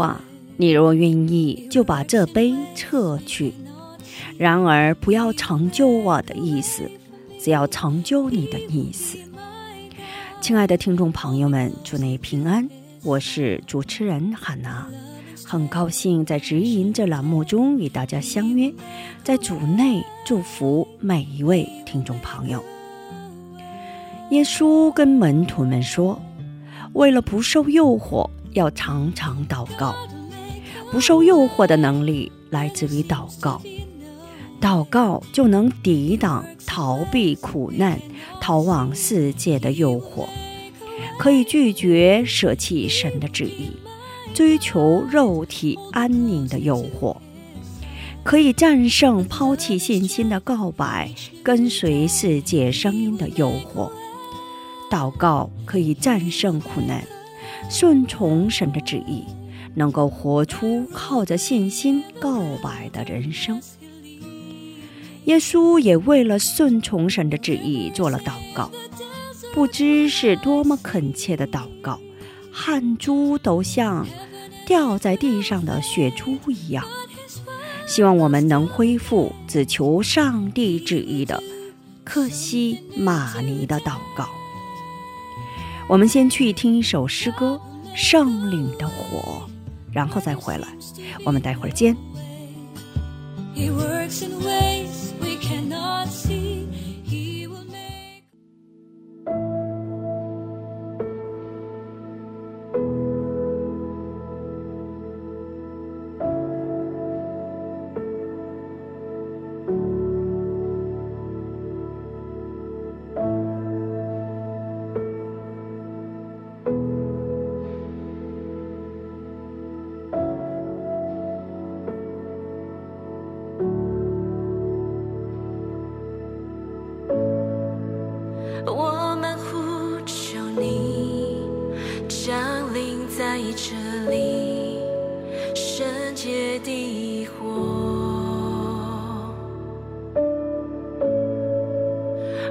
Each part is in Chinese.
啊，你若愿意，就把这杯撤去。然而不要成就我的意思，只要成就你的意思。亲爱的听众朋友们，祝你平安，我是主持人汉娜，很高兴在指引这栏目中与大家相约，在主内祝福每一位听众朋友。耶稣跟门徒们说：“为了不受诱惑，要常常祷告。不受诱惑的能力来自于祷告，祷告就能抵挡、逃避苦难，逃往世界的诱惑，可以拒绝舍弃神的旨意，追求肉体安宁的诱惑，可以战胜抛弃信心的告白，跟随世界声音的诱惑。祷告可以战胜苦难，顺从神的旨意，能够活出靠着信心告白的人生。耶稣也为了顺从神的旨意做了祷告，不知是多么恳切的祷告，汗珠都像掉在地上的血珠一样。希望我们能恢复只求上帝旨意的克西玛尼的祷告。我们先去听一首诗歌《圣岭的火》，然后再回来。我们待会儿见。He works in ways we cannot see.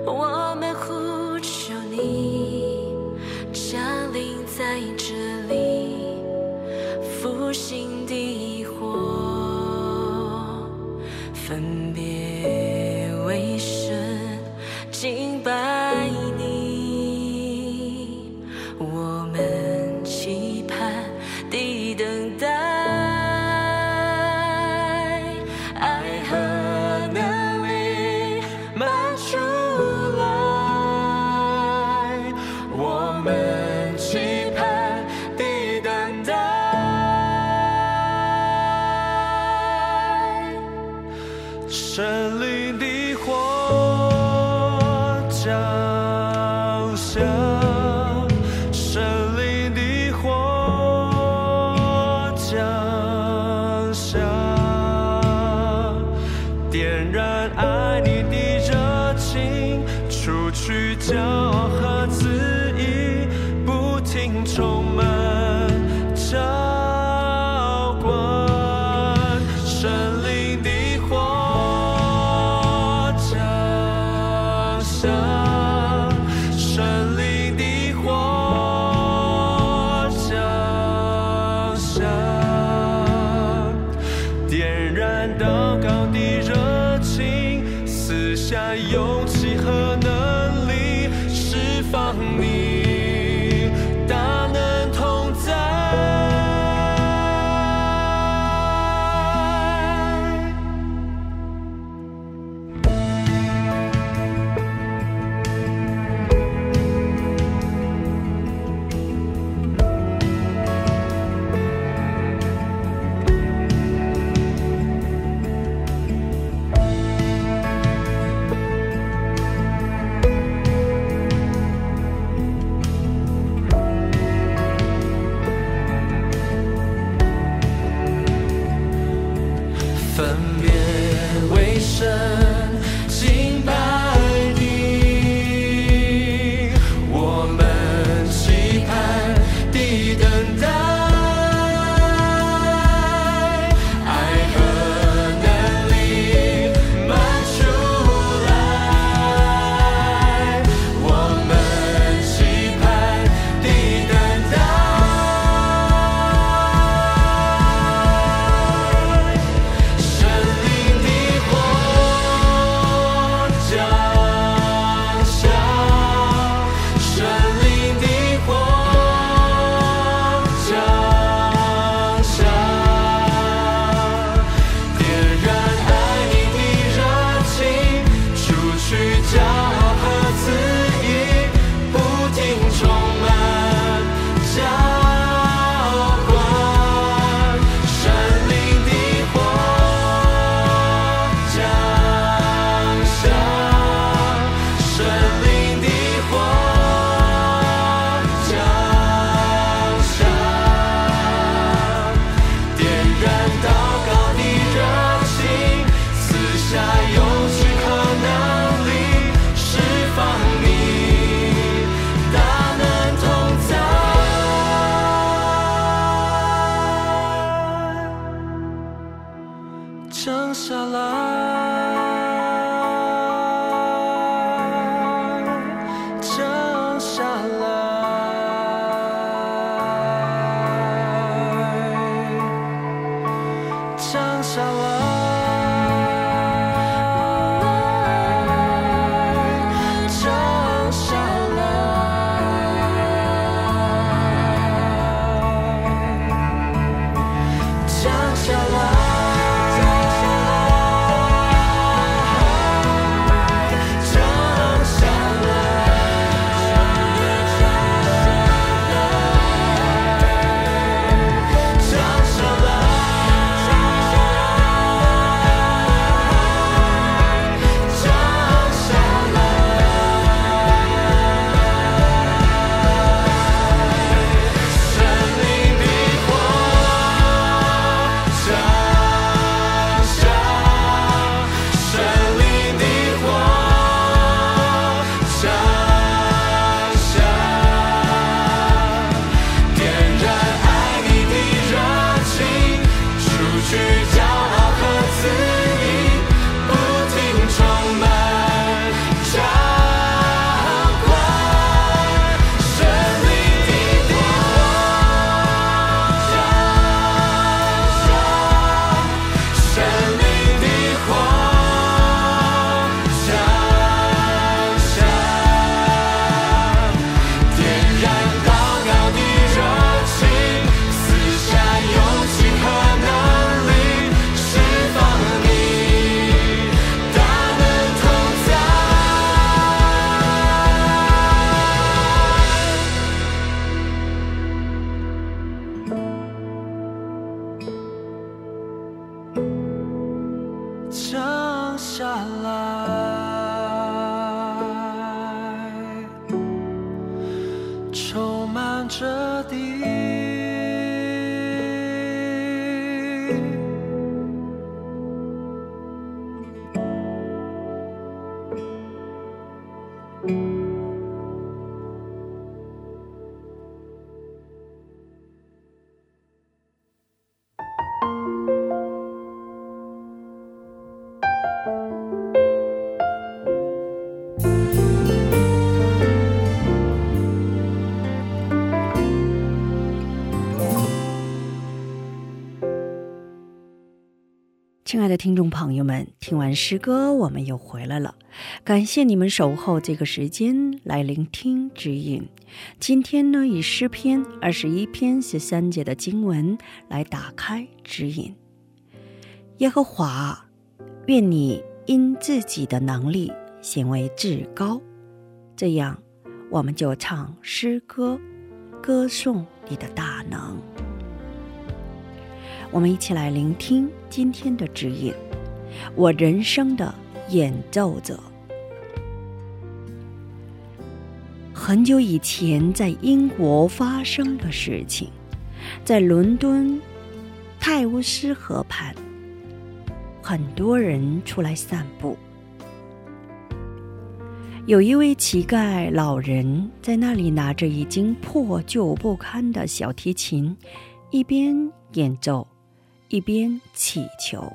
我神灵的的听众朋友们，听完诗歌，我们又回来了。感谢你们守候这个时间来聆听指引。今天呢，以诗篇二十一篇十三节的经文来打开指引。耶和华，愿你因自己的能力显为至高，这样我们就唱诗歌，歌颂你的大能。我们一起来聆听今天的指引，我人生的演奏者。很久以前，在英国发生的事情，在伦敦泰晤士河畔，很多人出来散步，有一位乞丐老人在那里拿着已经破旧不堪的小提琴，一边演奏。一边祈求，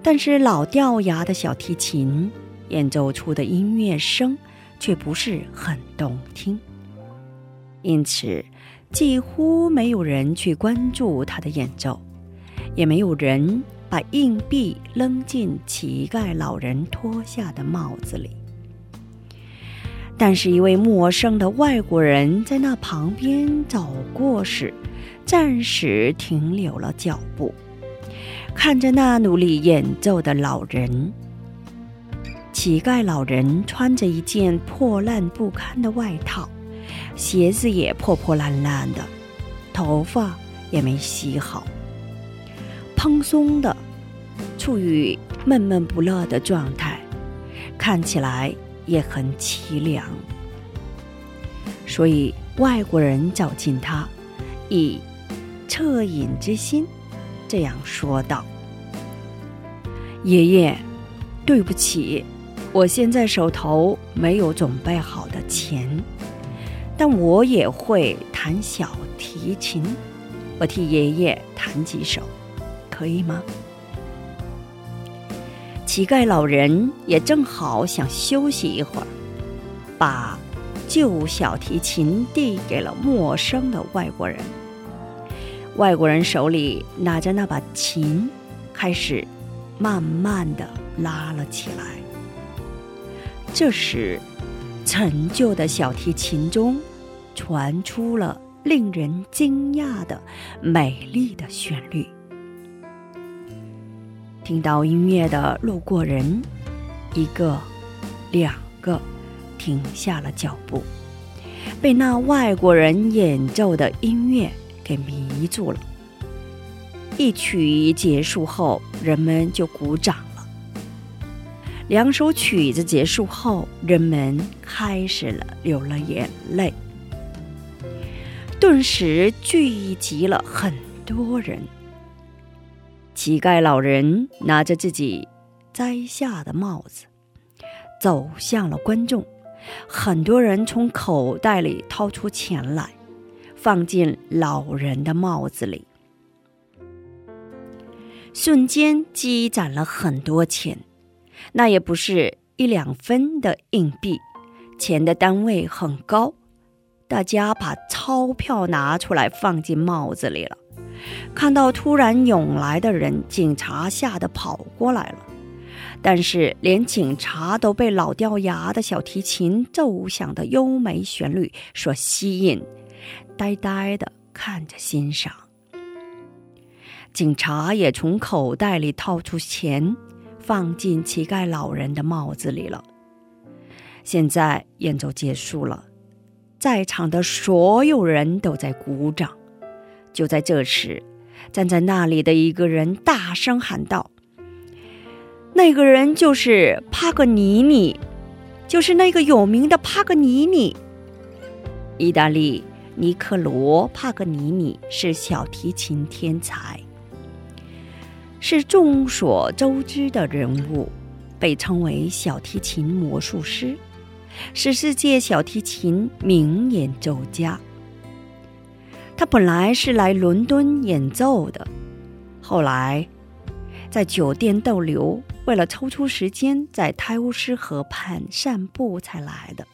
但是老掉牙的小提琴演奏出的音乐声却不是很动听，因此几乎没有人去关注他的演奏，也没有人把硬币扔进乞丐老人脱下的帽子里。但是，一位陌生的外国人在那旁边走过时，暂时停留了脚步，看着那努力演奏的老人。乞丐老人穿着一件破烂不堪的外套，鞋子也破破烂烂的，头发也没洗好，蓬松的，处于闷闷不乐的状态，看起来。也很凄凉，所以外国人走近他，以恻隐之心这样说道：“爷爷，对不起，我现在手头没有准备好的钱，但我也会弹小提琴，我替爷爷弹几首，可以吗？”乞丐老人也正好想休息一会儿，把旧小提琴递给了陌生的外国人。外国人手里拿着那把琴，开始慢慢的拉了起来。这时，陈旧的小提琴中传出了令人惊讶的美丽的旋律。听到音乐的路过人，一个、两个，停下了脚步，被那外国人演奏的音乐给迷住了。一曲结束后，人们就鼓掌了。两首曲子结束后，人们开始了流了眼泪，顿时聚集了很多人。乞丐老人拿着自己摘下的帽子，走向了观众。很多人从口袋里掏出钱来，放进老人的帽子里，瞬间积攒了很多钱。那也不是一两分的硬币，钱的单位很高。大家把钞票拿出来，放进帽子里了。看到突然涌来的人，警察吓得跑过来了。但是连警察都被老掉牙的小提琴奏响的优美旋律所吸引，呆呆地看着欣赏。警察也从口袋里掏出钱，放进乞丐老人的帽子里了。现在演奏结束了，在场的所有人都在鼓掌。就在这时，站在那里的一个人大声喊道：“那个人就是帕格尼尼，就是那个有名的帕格尼尼。”意大利尼科罗·帕格尼尼是小提琴天才，是众所周知的人物，被称为小提琴魔术师，是世界小提琴名演奏家。他本来是来伦敦演奏的，后来在酒店逗留，为了抽出时间在泰晤士河畔散步才来的。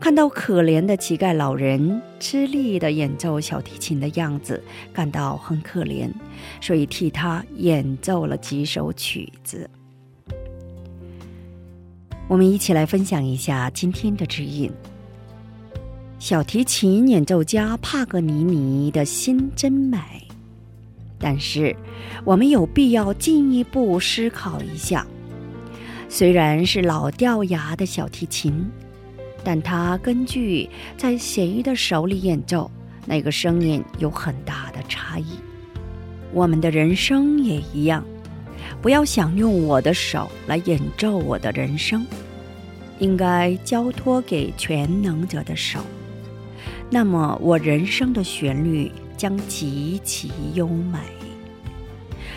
看到可怜的乞丐老人吃力的演奏小提琴的样子，感到很可怜，所以替他演奏了几首曲子。我们一起来分享一下今天的指引：小提琴演奏家帕格尼尼的心真美。但是，我们有必要进一步思考一下：虽然是老掉牙的小提琴。但它根据在谁的手里演奏，那个声音有很大的差异。我们的人生也一样，不要想用我的手来演奏我的人生，应该交托给全能者的手。那么我人生的旋律将极其优美。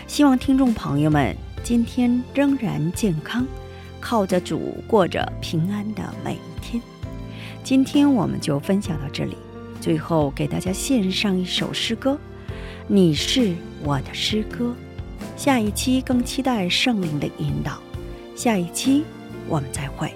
希望听众朋友们今天仍然健康，靠着主过着平安的每一天。今天我们就分享到这里，最后给大家献上一首诗歌，《你是我的诗歌》。下一期更期待圣灵的引导，下一期我们再会。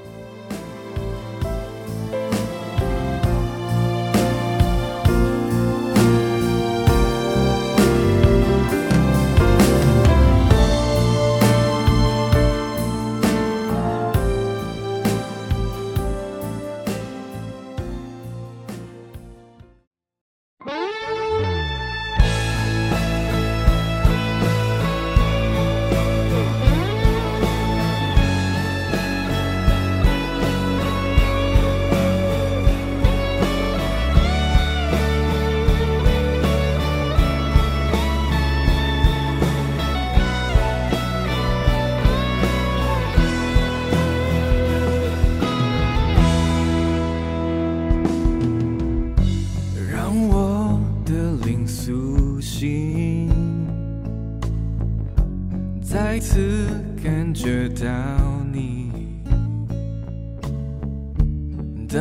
打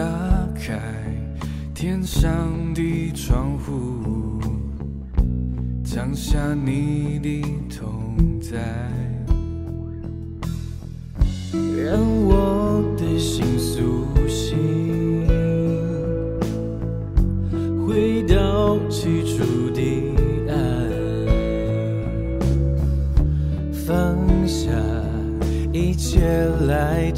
开天上的窗户，降下你的同在，让我的心苏醒，回到起初的爱。放下一切来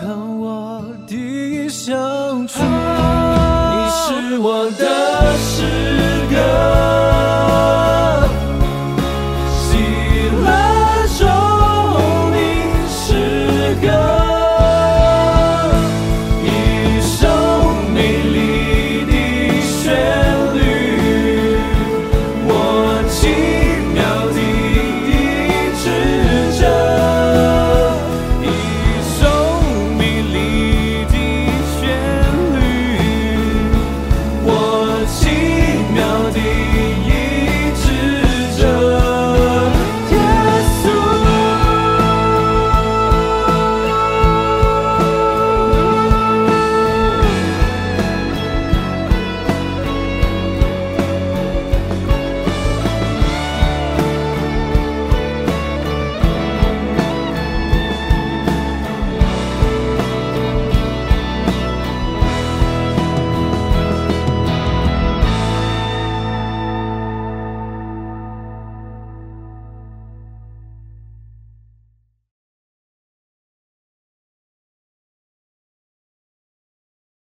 光好我的相处，你是我的。